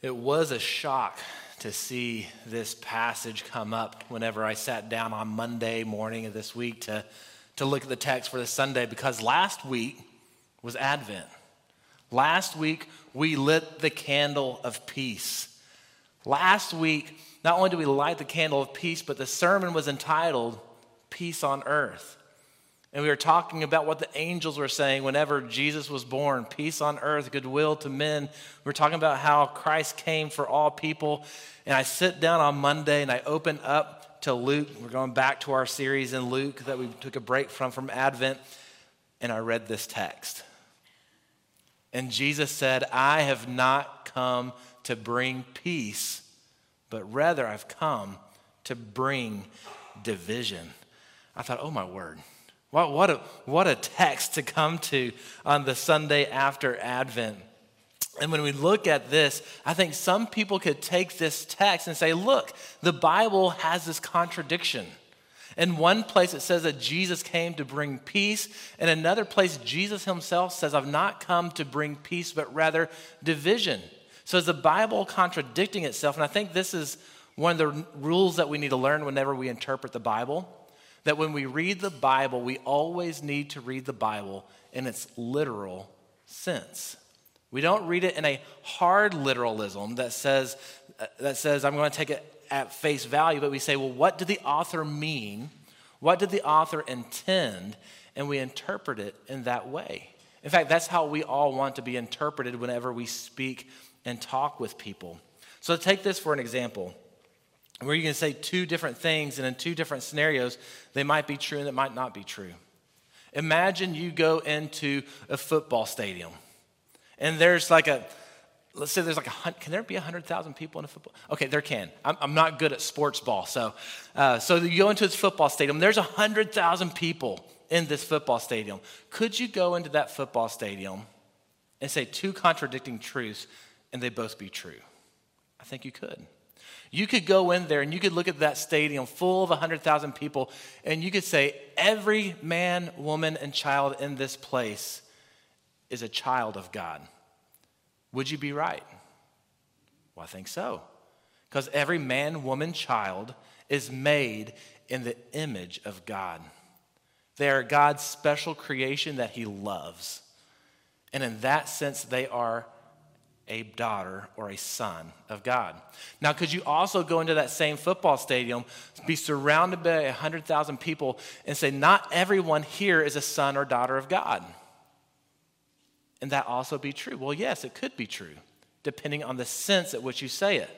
It was a shock to see this passage come up whenever I sat down on Monday morning of this week to, to look at the text for this Sunday because last week was Advent. Last week, we lit the candle of peace. Last week, not only did we light the candle of peace, but the sermon was entitled Peace on Earth. And we were talking about what the angels were saying whenever Jesus was born peace on earth, goodwill to men. We were talking about how Christ came for all people. And I sit down on Monday and I open up to Luke. We're going back to our series in Luke that we took a break from from Advent. And I read this text. And Jesus said, I have not come to bring peace, but rather I've come to bring division. I thought, oh my word. What, what, a, what a text to come to on the Sunday after Advent. And when we look at this, I think some people could take this text and say, look, the Bible has this contradiction. In one place, it says that Jesus came to bring peace. In another place, Jesus himself says, I've not come to bring peace, but rather division. So is the Bible contradicting itself? And I think this is one of the rules that we need to learn whenever we interpret the Bible that when we read the Bible, we always need to read the Bible in its literal sense. We don't read it in a hard literalism that says, that says I'm going to take it at face value, but we say, well, what did the author mean? What did the author intend? And we interpret it in that way. In fact, that's how we all want to be interpreted whenever we speak and talk with people. So take this for an example where you can say two different things, and in two different scenarios, they might be true and they might not be true. Imagine you go into a football stadium, and there's like a, let's say there's like a, can there be 100,000 people in a football? Okay, there can. I'm, I'm not good at sports ball. So, uh, so you go into this football stadium, there's 100,000 people in this football stadium. Could you go into that football stadium and say two contradicting truths and they both be true? I think you could. You could go in there and you could look at that stadium full of 100,000 people and you could say, every man, woman, and child in this place is a child of God. Would you be right? Well, I think so. Because every man, woman, child is made in the image of God. They are God's special creation that He loves. And in that sense, they are a daughter or a son of God. Now, could you also go into that same football stadium, be surrounded by 100,000 people, and say, Not everyone here is a son or daughter of God? And that also be true? Well, yes, it could be true, depending on the sense at which you say it.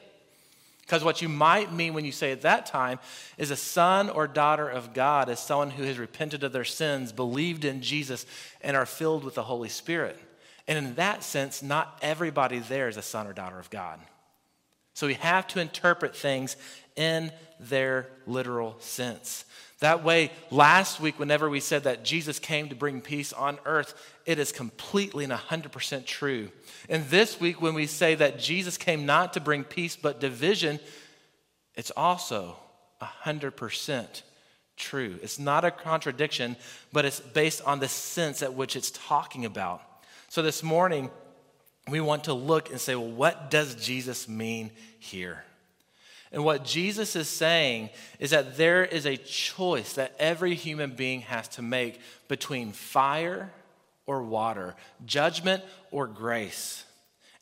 Because what you might mean when you say at that time is a son or daughter of God is someone who has repented of their sins, believed in Jesus, and are filled with the Holy Spirit. And in that sense, not everybody there is a son or daughter of God. So we have to interpret things in their literal sense. That way, last week, whenever we said that Jesus came to bring peace on earth, it is completely and 100% true. And this week, when we say that Jesus came not to bring peace but division, it's also 100% true. It's not a contradiction, but it's based on the sense at which it's talking about. So this morning, we want to look and say, well, what does Jesus mean here? And what Jesus is saying is that there is a choice that every human being has to make between fire or water, judgment or grace.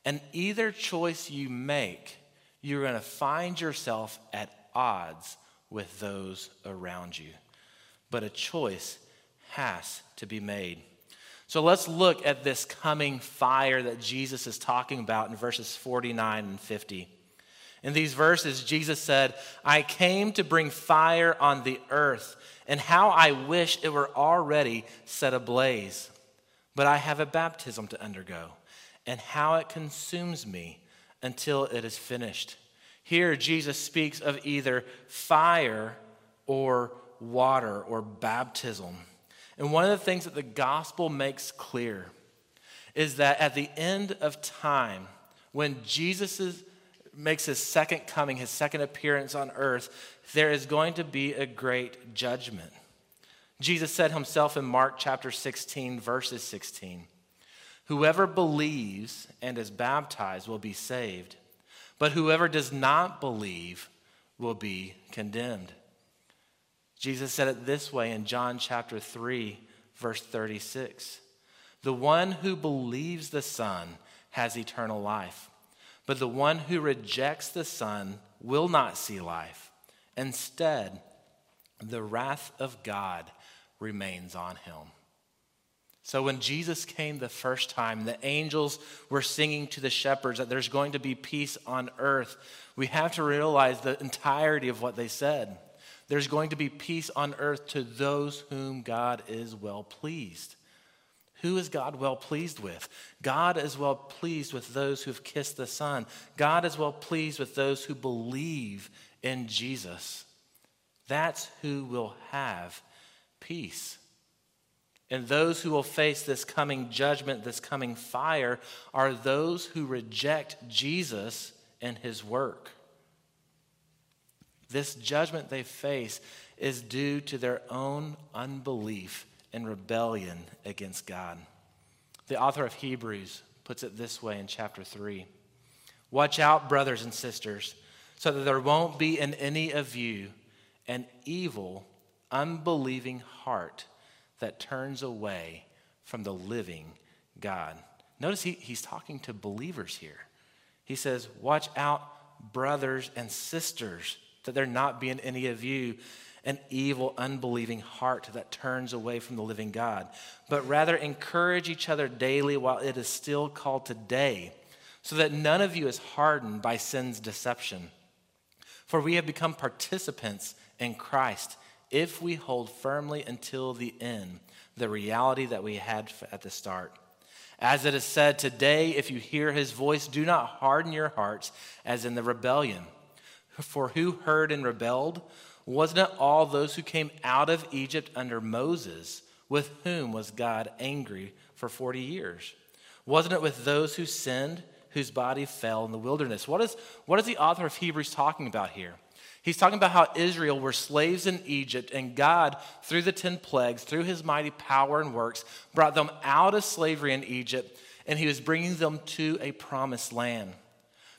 And either choice you make, you're going to find yourself at odds with those around you. But a choice has to be made. So let's look at this coming fire that Jesus is talking about in verses 49 and 50. In these verses, Jesus said, I came to bring fire on the earth, and how I wish it were already set ablaze. But I have a baptism to undergo, and how it consumes me until it is finished. Here, Jesus speaks of either fire or water or baptism. And one of the things that the gospel makes clear is that at the end of time, when Jesus is, makes his second coming, his second appearance on earth, there is going to be a great judgment. Jesus said himself in Mark chapter 16, verses 16 Whoever believes and is baptized will be saved, but whoever does not believe will be condemned. Jesus said it this way in John chapter 3, verse 36 The one who believes the Son has eternal life, but the one who rejects the Son will not see life. Instead, the wrath of God remains on him. So when Jesus came the first time, the angels were singing to the shepherds that there's going to be peace on earth. We have to realize the entirety of what they said. There's going to be peace on earth to those whom God is well pleased. Who is God well pleased with? God is well pleased with those who've kissed the Son. God is well pleased with those who believe in Jesus. That's who will have peace. And those who will face this coming judgment, this coming fire, are those who reject Jesus and his work. This judgment they face is due to their own unbelief and rebellion against God. The author of Hebrews puts it this way in chapter 3 Watch out, brothers and sisters, so that there won't be in any of you an evil, unbelieving heart that turns away from the living God. Notice he, he's talking to believers here. He says, Watch out, brothers and sisters, that there not be in any of you an evil, unbelieving heart that turns away from the living God, but rather encourage each other daily while it is still called today, so that none of you is hardened by sin's deception. For we have become participants in Christ if we hold firmly until the end the reality that we had at the start. As it is said, today, if you hear his voice, do not harden your hearts as in the rebellion. For who heard and rebelled? Wasn't it all those who came out of Egypt under Moses, with whom was God angry for 40 years? Wasn't it with those who sinned, whose body fell in the wilderness? What is, what is the author of Hebrews talking about here? He's talking about how Israel were slaves in Egypt, and God, through the 10 plagues, through his mighty power and works, brought them out of slavery in Egypt, and he was bringing them to a promised land.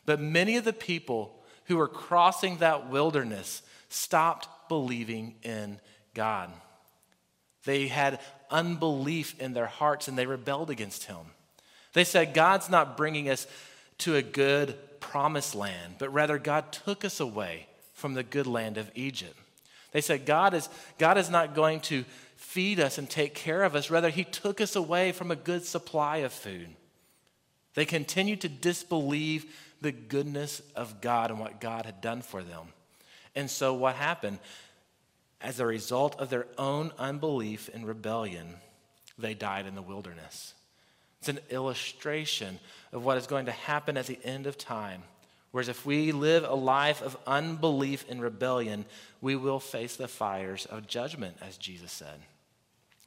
But many of the people who were crossing that wilderness stopped believing in God. They had unbelief in their hearts and they rebelled against him. They said, God's not bringing us to a good promised land, but rather God took us away from the good land of Egypt. They said, God is, God is not going to feed us and take care of us. Rather, He took us away from a good supply of food. They continued to disbelieve the goodness of God and what God had done for them. And so, what happened? As a result of their own unbelief and rebellion, they died in the wilderness. It's an illustration of what is going to happen at the end of time Whereas if we live a life of unbelief and rebellion, we will face the fires of judgment, as Jesus said.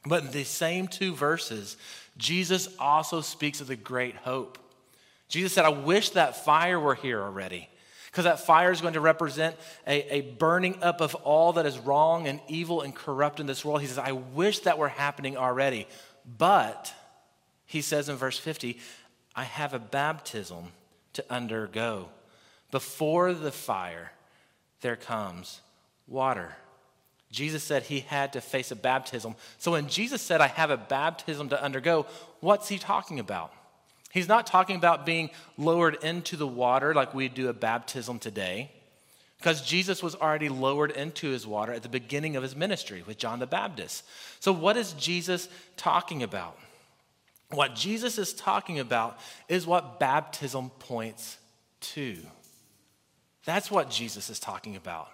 But in the same two verses, Jesus also speaks of the great hope. Jesus said, I wish that fire were here already, because that fire is going to represent a, a burning up of all that is wrong and evil and corrupt in this world. He says, I wish that were happening already. But, he says in verse 50, I have a baptism to undergo before the fire, there comes water. Jesus said he had to face a baptism. So when Jesus said, I have a baptism to undergo, what's he talking about? He's not talking about being lowered into the water like we do a baptism today, because Jesus was already lowered into his water at the beginning of his ministry with John the Baptist. So, what is Jesus talking about? What Jesus is talking about is what baptism points to. That's what Jesus is talking about.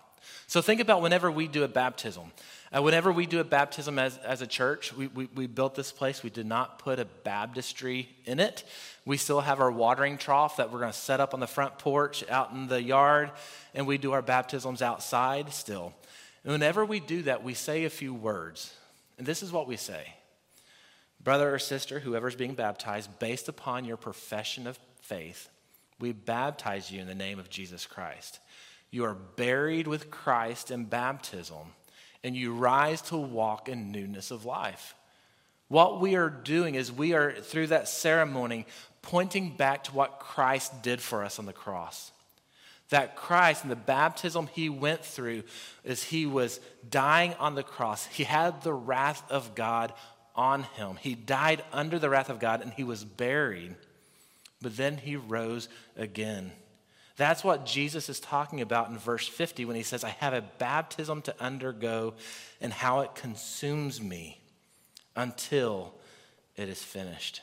So think about whenever we do a baptism. Uh, whenever we do a baptism as, as a church, we, we, we built this place. We did not put a baptistry in it. We still have our watering trough that we're going to set up on the front porch out in the yard, and we do our baptisms outside still. And whenever we do that, we say a few words. And this is what we say Brother or sister, whoever's being baptized, based upon your profession of faith, we baptize you in the name of Jesus Christ. You are buried with Christ in baptism, and you rise to walk in newness of life. What we are doing is we are, through that ceremony, pointing back to what Christ did for us on the cross. That Christ and the baptism he went through as he was dying on the cross, he had the wrath of God on him. He died under the wrath of God and he was buried, but then he rose again. That's what Jesus is talking about in verse 50 when he says, I have a baptism to undergo and how it consumes me until it is finished.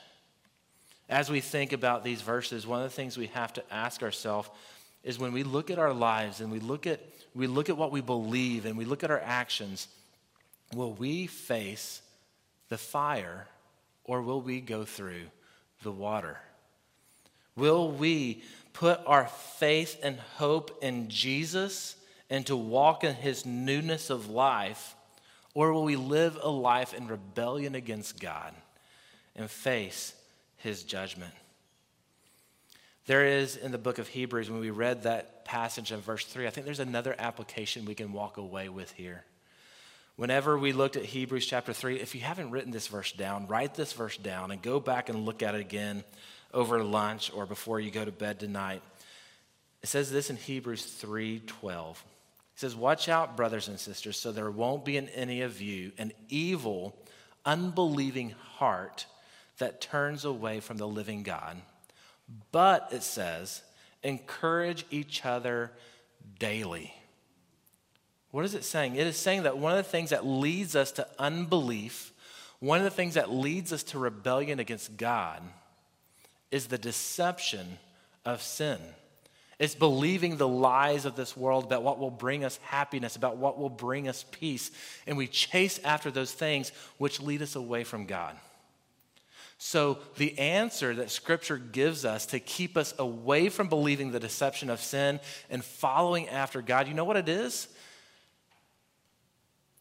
As we think about these verses, one of the things we have to ask ourselves is when we look at our lives and we look at, we look at what we believe and we look at our actions, will we face the fire or will we go through the water? Will we put our faith and hope in Jesus and to walk in his newness of life, or will we live a life in rebellion against God and face his judgment? There is in the book of Hebrews, when we read that passage in verse 3, I think there's another application we can walk away with here. Whenever we looked at Hebrews chapter 3, if you haven't written this verse down, write this verse down and go back and look at it again over lunch or before you go to bed tonight. It says this in Hebrews 3:12. It says, "Watch out, brothers and sisters, so there won't be in any of you an evil, unbelieving heart that turns away from the living God." But it says, encourage each other daily. What is it saying? It is saying that one of the things that leads us to unbelief, one of the things that leads us to rebellion against God, is the deception of sin. It's believing the lies of this world about what will bring us happiness, about what will bring us peace. And we chase after those things which lead us away from God. So, the answer that Scripture gives us to keep us away from believing the deception of sin and following after God, you know what it is?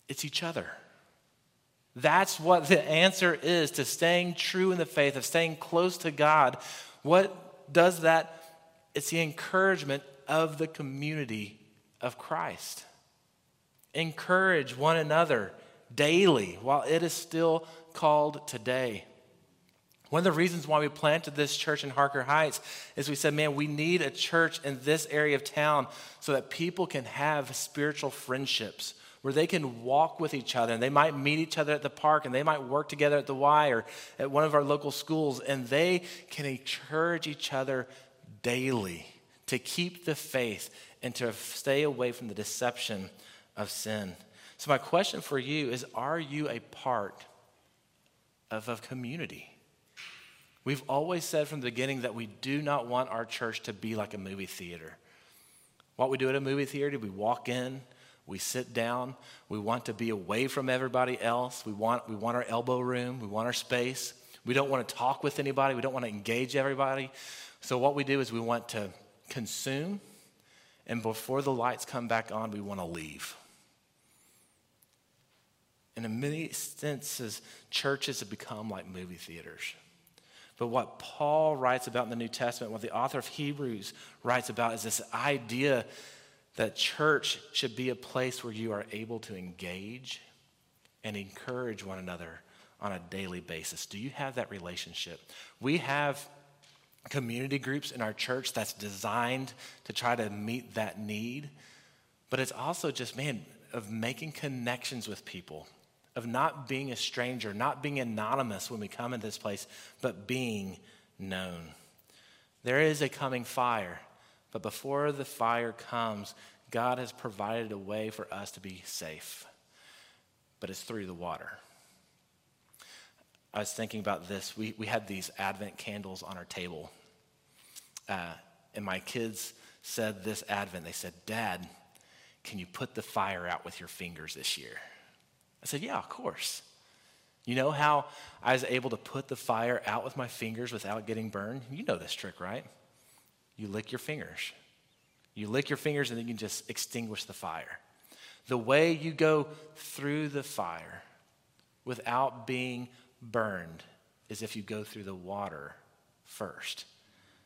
It's each other. That's what the answer is to staying true in the faith, of staying close to God. What does that? It's the encouragement of the community of Christ. Encourage one another daily while it is still called today. One of the reasons why we planted this church in Harker Heights is we said, man, we need a church in this area of town so that people can have spiritual friendships where they can walk with each other and they might meet each other at the park and they might work together at the Y or at one of our local schools and they can encourage each other daily to keep the faith and to stay away from the deception of sin. So, my question for you is Are you a part of a community? We've always said from the beginning that we do not want our church to be like a movie theater. What we do at a movie theater, we walk in, we sit down, we want to be away from everybody else. We want, we want our elbow room, we want our space. We don't want to talk with anybody, we don't want to engage everybody. So, what we do is we want to consume, and before the lights come back on, we want to leave. And in many senses, churches have become like movie theaters. But what Paul writes about in the New Testament, what the author of Hebrews writes about, is this idea that church should be a place where you are able to engage and encourage one another on a daily basis. Do you have that relationship? We have community groups in our church that's designed to try to meet that need, but it's also just, man, of making connections with people of not being a stranger, not being anonymous when we come into this place, but being known. There is a coming fire, but before the fire comes, God has provided a way for us to be safe, but it's through the water. I was thinking about this. We, we had these Advent candles on our table. Uh, and my kids said this Advent, they said, Dad, can you put the fire out with your fingers this year? I said, Yeah, of course. You know how I was able to put the fire out with my fingers without getting burned? You know this trick, right? You lick your fingers. You lick your fingers and then you can just extinguish the fire. The way you go through the fire without being burned is if you go through the water first.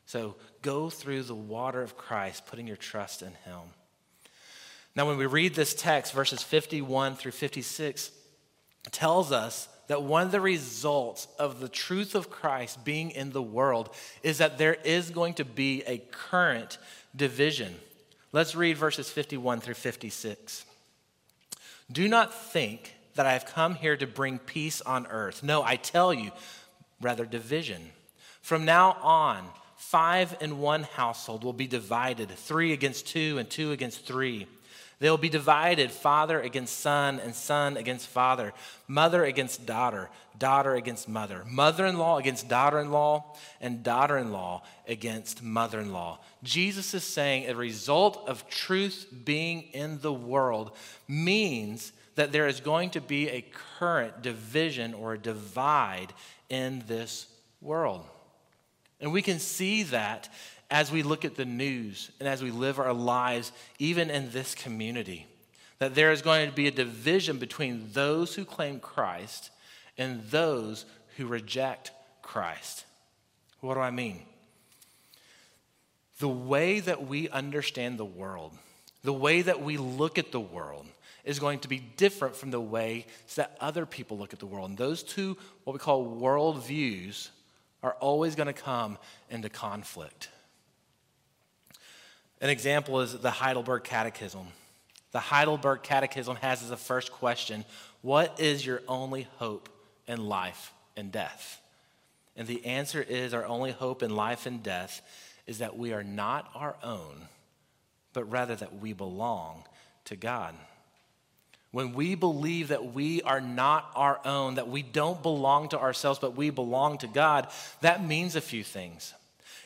So go through the water of Christ, putting your trust in Him. Now, when we read this text, verses 51 through 56, tells us that one of the results of the truth of Christ being in the world is that there is going to be a current division. Let's read verses 51 through 56. Do not think that I have come here to bring peace on earth. No, I tell you, rather division. From now on, five in one household will be divided three against two, and two against three. They will be divided father against son, and son against father, mother against daughter, daughter against mother, mother in law against daughter in law, and daughter in law against mother in law. Jesus is saying a result of truth being in the world means that there is going to be a current division or a divide in this world. And we can see that as we look at the news and as we live our lives, even in this community, that there is going to be a division between those who claim Christ and those who reject Christ. What do I mean? The way that we understand the world, the way that we look at the world, is going to be different from the way that other people look at the world. And those two, what we call worldviews, are always going to come into conflict. An example is the Heidelberg Catechism. The Heidelberg Catechism has as a first question What is your only hope in life and death? And the answer is our only hope in life and death is that we are not our own, but rather that we belong to God. When we believe that we are not our own, that we don't belong to ourselves, but we belong to God, that means a few things.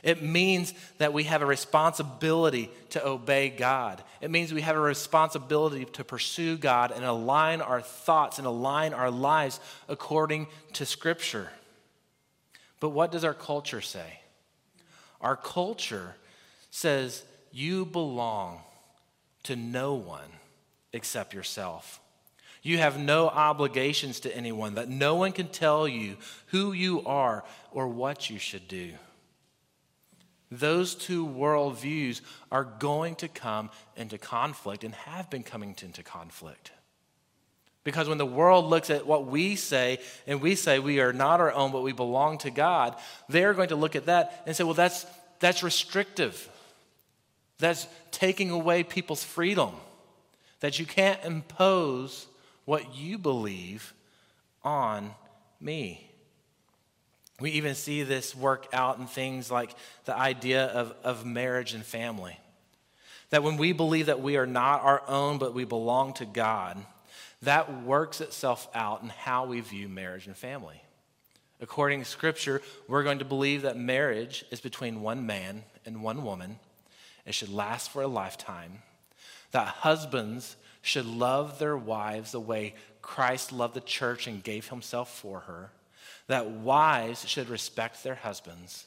It means that we have a responsibility to obey God. It means we have a responsibility to pursue God and align our thoughts and align our lives according to Scripture. But what does our culture say? Our culture says you belong to no one except yourself. You have no obligations to anyone, that no one can tell you who you are or what you should do. Those two worldviews are going to come into conflict and have been coming into conflict. Because when the world looks at what we say and we say we are not our own, but we belong to God, they're going to look at that and say, well, that's, that's restrictive. That's taking away people's freedom that you can't impose what you believe on me. We even see this work out in things like the idea of, of marriage and family. That when we believe that we are not our own, but we belong to God, that works itself out in how we view marriage and family. According to Scripture, we're going to believe that marriage is between one man and one woman. It should last for a lifetime that husbands should love their wives the way Christ loved the church and gave himself for her, that wives should respect their husbands,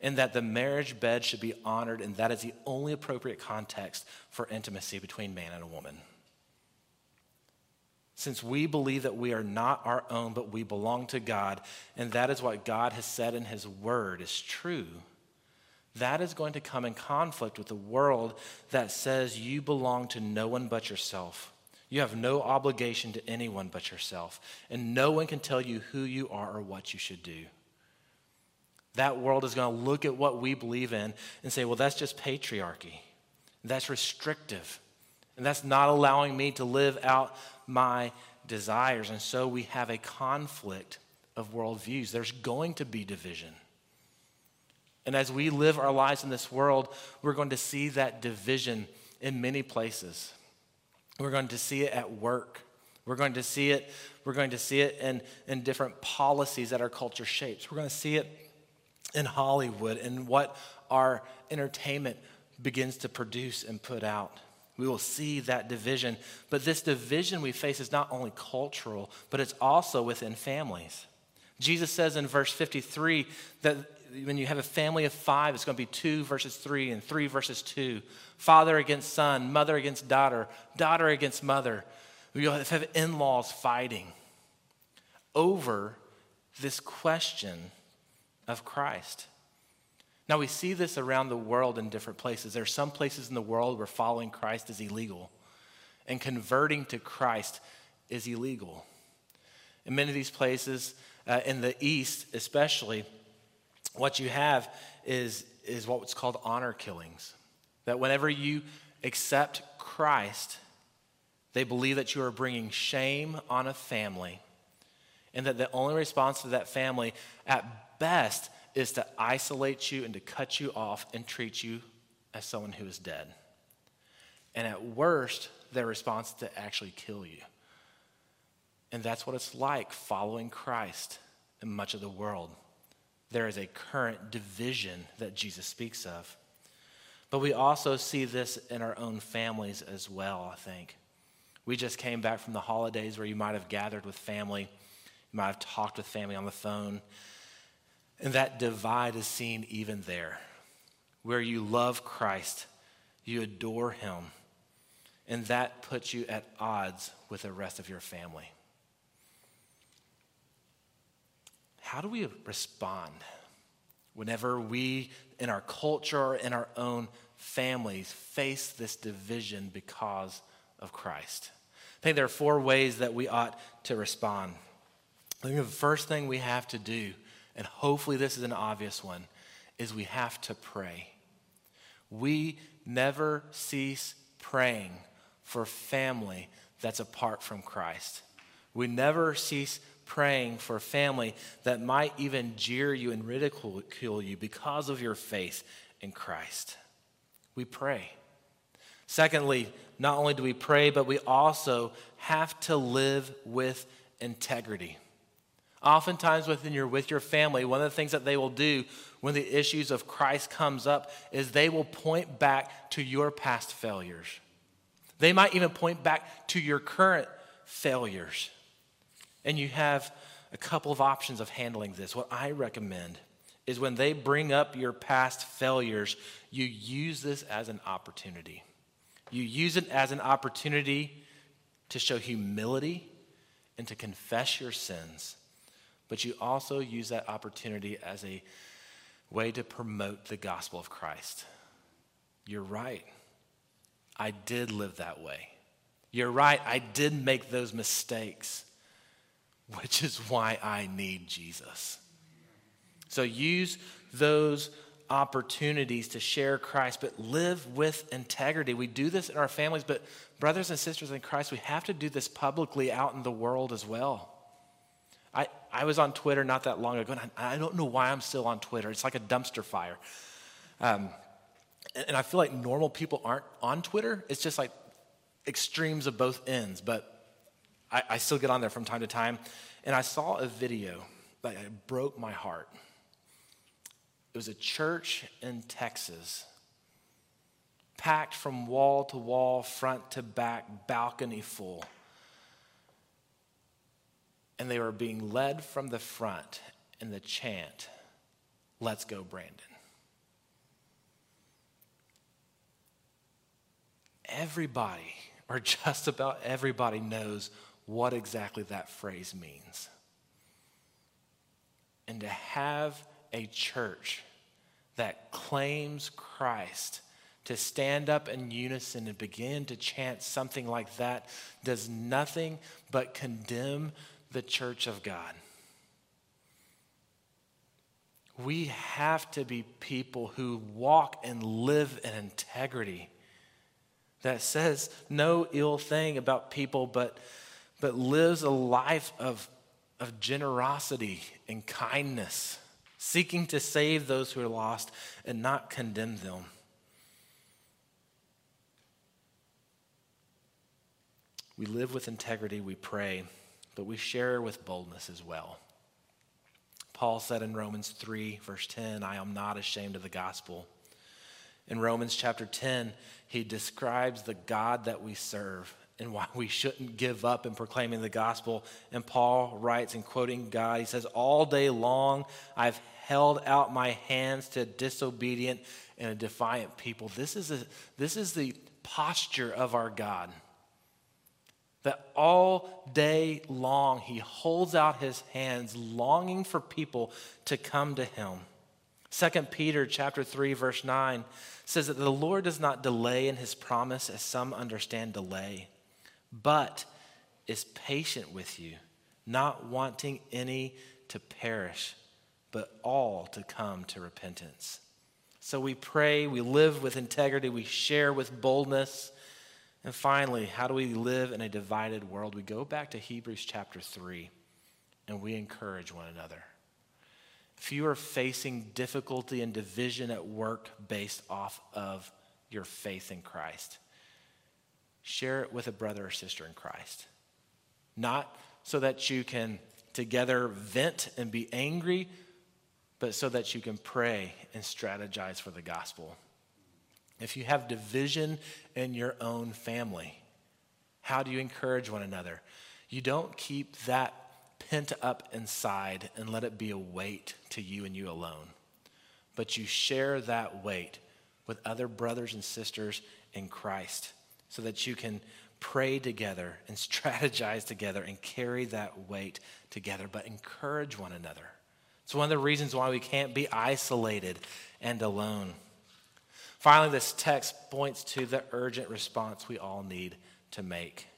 and that the marriage bed should be honored, and that is the only appropriate context for intimacy between man and a woman. Since we believe that we are not our own, but we belong to God, and that is what God has said in His Word is true that is going to come in conflict with the world that says you belong to no one but yourself. You have no obligation to anyone but yourself, and no one can tell you who you are or what you should do. That world is going to look at what we believe in and say, well, that's just patriarchy. That's restrictive. And that's not allowing me to live out my desires. And so we have a conflict of worldviews. There's going to be division. And as we live our lives in this world, we're going to see that division in many places. We're going to see it at work. We're going to see it, we're going to see it in, in different policies that our culture shapes. We're going to see it in Hollywood and what our entertainment begins to produce and put out. We will see that division. But this division we face is not only cultural, but it's also within families. Jesus says in verse 53 that when you have a family of five, it's going to be two versus three and three versus two. Father against son, mother against daughter, daughter against mother. You'll have in laws fighting over this question of Christ. Now, we see this around the world in different places. There are some places in the world where following Christ is illegal, and converting to Christ is illegal. In many of these places, uh, in the East especially, what you have is, is what's called honor killings. That whenever you accept Christ, they believe that you are bringing shame on a family and that the only response to that family, at best, is to isolate you and to cut you off and treat you as someone who is dead. And at worst, their response is to actually kill you. And that's what it's like following Christ in much of the world. There is a current division that Jesus speaks of. But we also see this in our own families as well, I think. We just came back from the holidays where you might have gathered with family, you might have talked with family on the phone. And that divide is seen even there, where you love Christ, you adore Him, and that puts you at odds with the rest of your family. How do we respond whenever we, in our culture or in our own families, face this division because of Christ? I think there are four ways that we ought to respond. I think the first thing we have to do, and hopefully this is an obvious one, is we have to pray. We never cease praying for family that's apart from Christ. We never cease praying for a family that might even jeer you and ridicule you because of your faith in Christ. We pray. Secondly, not only do we pray, but we also have to live with integrity. Oftentimes within your with your family, one of the things that they will do when the issues of Christ comes up is they will point back to your past failures. They might even point back to your current failures. And you have a couple of options of handling this. What I recommend is when they bring up your past failures, you use this as an opportunity. You use it as an opportunity to show humility and to confess your sins. But you also use that opportunity as a way to promote the gospel of Christ. You're right. I did live that way. You're right. I did make those mistakes which is why I need Jesus. So use those opportunities to share Christ, but live with integrity. We do this in our families, but brothers and sisters in Christ, we have to do this publicly out in the world as well. I, I was on Twitter not that long ago, and I, I don't know why I'm still on Twitter. It's like a dumpster fire. Um, and, and I feel like normal people aren't on Twitter. It's just like extremes of both ends. But I, I still get on there from time to time. And I saw a video that broke my heart. It was a church in Texas, packed from wall to wall, front to back, balcony full. And they were being led from the front in the chant, Let's go, Brandon. Everybody, or just about everybody, knows what exactly that phrase means. And to have a church that claims Christ to stand up in unison and begin to chant something like that does nothing but condemn the church of God. We have to be people who walk and live in integrity that says no ill thing about people, but but lives a life of, of generosity and kindness, seeking to save those who are lost and not condemn them. We live with integrity, we pray, but we share with boldness as well. Paul said in Romans 3, verse 10, I am not ashamed of the gospel. In Romans chapter 10, he describes the God that we serve and why we shouldn't give up in proclaiming the gospel. And Paul writes in quoting God, he says, All day long I've held out my hands to disobedient and a defiant people. This is, a, this is the posture of our God. That all day long he holds out his hands, longing for people to come to him. 2 Peter chapter 3 verse 9 says that the Lord does not delay in his promise as some understand delay but is patient with you, not wanting any to perish, but all to come to repentance. So we pray, we live with integrity, we share with boldness. And finally, how do we live in a divided world? We go back to Hebrews chapter 3 and we encourage one another. If you are facing difficulty and division at work based off of your faith in Christ, share it with a brother or sister in Christ. Not so that you can together vent and be angry, but so that you can pray and strategize for the gospel. If you have division in your own family, how do you encourage one another? You don't keep that pent up inside and let it be a weight to you and you alone, but you share that weight with other brothers and sisters in Christ so that you can pray together and strategize together and carry that weight together, but encourage one another. It's one of the reasons why we can't be isolated and alone. Finally, this text points to the urgent response we all need to make.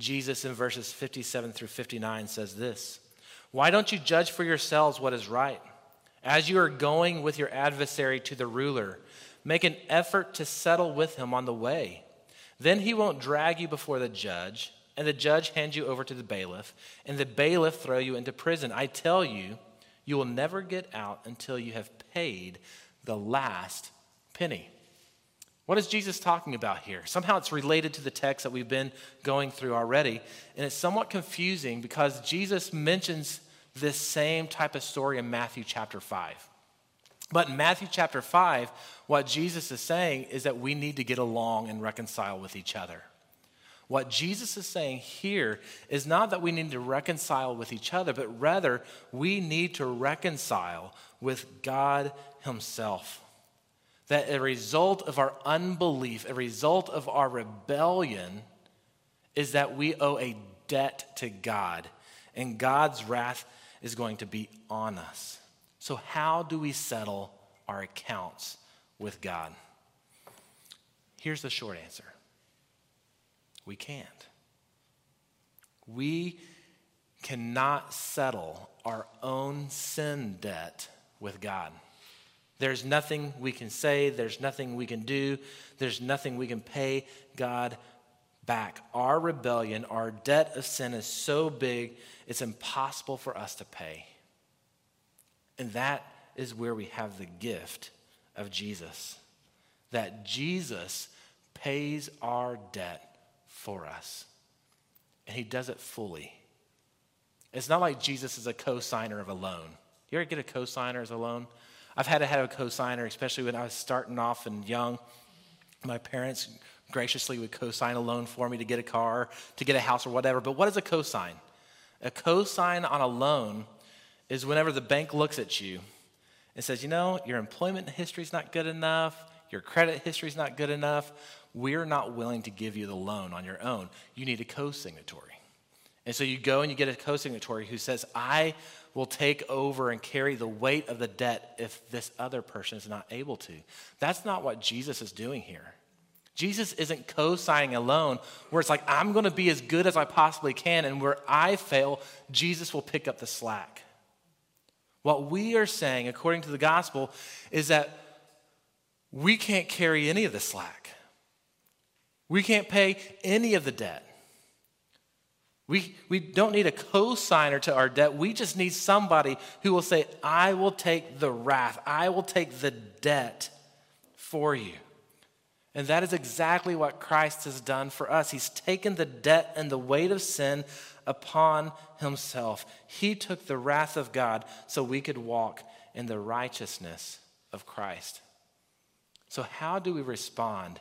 Jesus in verses 57 through 59 says this Why don't you judge for yourselves what is right? As you are going with your adversary to the ruler, make an effort to settle with him on the way. Then he won't drag you before the judge, and the judge hand you over to the bailiff, and the bailiff throw you into prison. I tell you, you will never get out until you have paid the last penny. What is Jesus talking about here? Somehow it's related to the text that we've been going through already, and it's somewhat confusing because Jesus mentions this same type of story in Matthew chapter 5. But in Matthew chapter 5, what Jesus is saying is that we need to get along and reconcile with each other. What Jesus is saying here is not that we need to reconcile with each other, but rather we need to reconcile with God Himself. That a result of our unbelief, a result of our rebellion, is that we owe a debt to God, and God's wrath is going to be on us. So, how do we settle our accounts with God? Here's the short answer we can't. We cannot settle our own sin debt with God. There's nothing we can say, there's nothing we can do, there's nothing we can pay God back. Our rebellion, our debt of sin is so big, it's impossible for us to pay. And that is where we have the gift of Jesus. That Jesus pays our debt for us. And he does it fully. It's not like Jesus is a co-signer of a loan. You ever get a co-signer as a loan? I've had to have a co-signer, especially when I was starting off and young. My parents graciously would co-sign a loan for me to get a car, to get a house, or whatever. But what is a co-sign? A co-sign on a loan is whenever the bank looks at you and says, you know, your employment history is not good enough, your credit history is not good enough, we're not willing to give you the loan on your own. You need a co signatory. And so you go and you get a co signatory who says, I will take over and carry the weight of the debt if this other person is not able to. That's not what Jesus is doing here. Jesus isn't co signing a loan where it's like, I'm going to be as good as I possibly can, and where I fail, Jesus will pick up the slack. What we are saying, according to the gospel, is that we can't carry any of the slack. We can't pay any of the debt. We, we don't need a co-signer to our debt. We just need somebody who will say, I will take the wrath, I will take the debt for you. And that is exactly what Christ has done for us. He's taken the debt and the weight of sin upon himself. He took the wrath of God so we could walk in the righteousness of Christ. So, how do we respond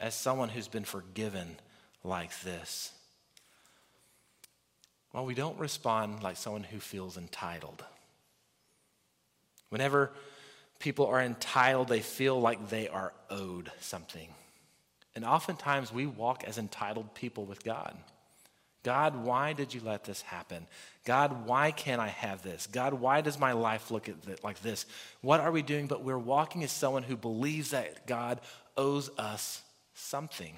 as someone who's been forgiven like this? Well, we don't respond like someone who feels entitled. Whenever people are entitled, they feel like they are owed something. And oftentimes we walk as entitled people with God. God, why did you let this happen? God, why can't I have this? God, why does my life look like this? What are we doing? But we're walking as someone who believes that God owes us something.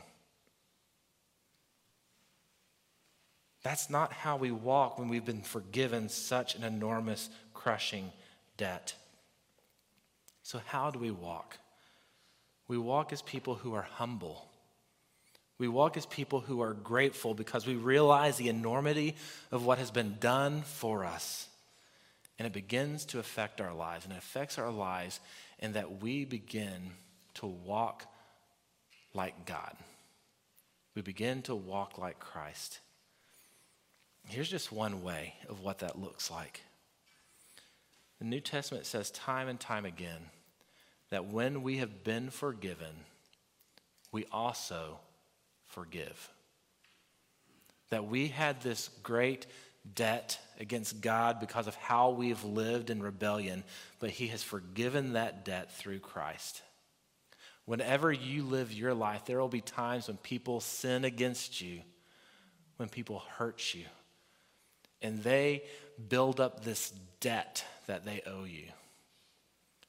That's not how we walk when we've been forgiven such an enormous, crushing debt. So, how do we walk? We walk as people who are humble. We walk as people who are grateful because we realize the enormity of what has been done for us. And it begins to affect our lives, and it affects our lives in that we begin to walk like God. We begin to walk like Christ. Here's just one way of what that looks like. The New Testament says time and time again that when we have been forgiven, we also forgive. That we had this great debt against God because of how we've lived in rebellion, but He has forgiven that debt through Christ. Whenever you live your life, there will be times when people sin against you, when people hurt you, and they build up this debt that they owe you.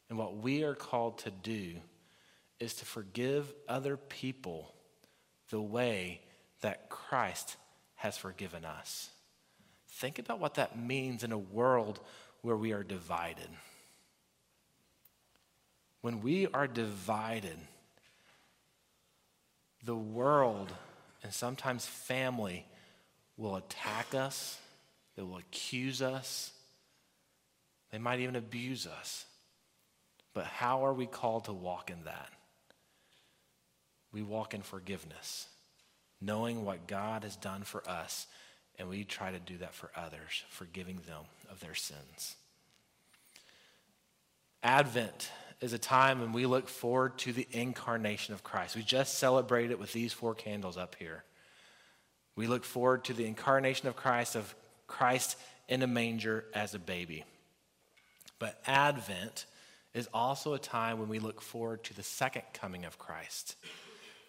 And what we are called to do is to forgive other people the way that Christ has forgiven us. Think about what that means in a world where we are divided. When we are divided, the world and sometimes family will attack us, they will accuse us, they might even abuse us. But how are we called to walk in that? We walk in forgiveness, knowing what God has done for us, and we try to do that for others, forgiving them of their sins. Advent is a time when we look forward to the incarnation of Christ. We just celebrated it with these four candles up here. We look forward to the incarnation of Christ, of Christ in a manger as a baby. But Advent is also a time when we look forward to the second coming of Christ.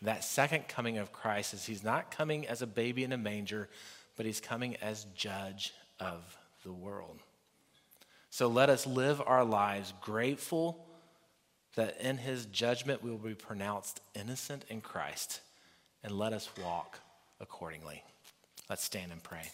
That second coming of Christ is he's not coming as a baby in a manger, but he's coming as judge of the world. So let us live our lives grateful that in his judgment we will be pronounced innocent in Christ, and let us walk accordingly. Let's stand and pray.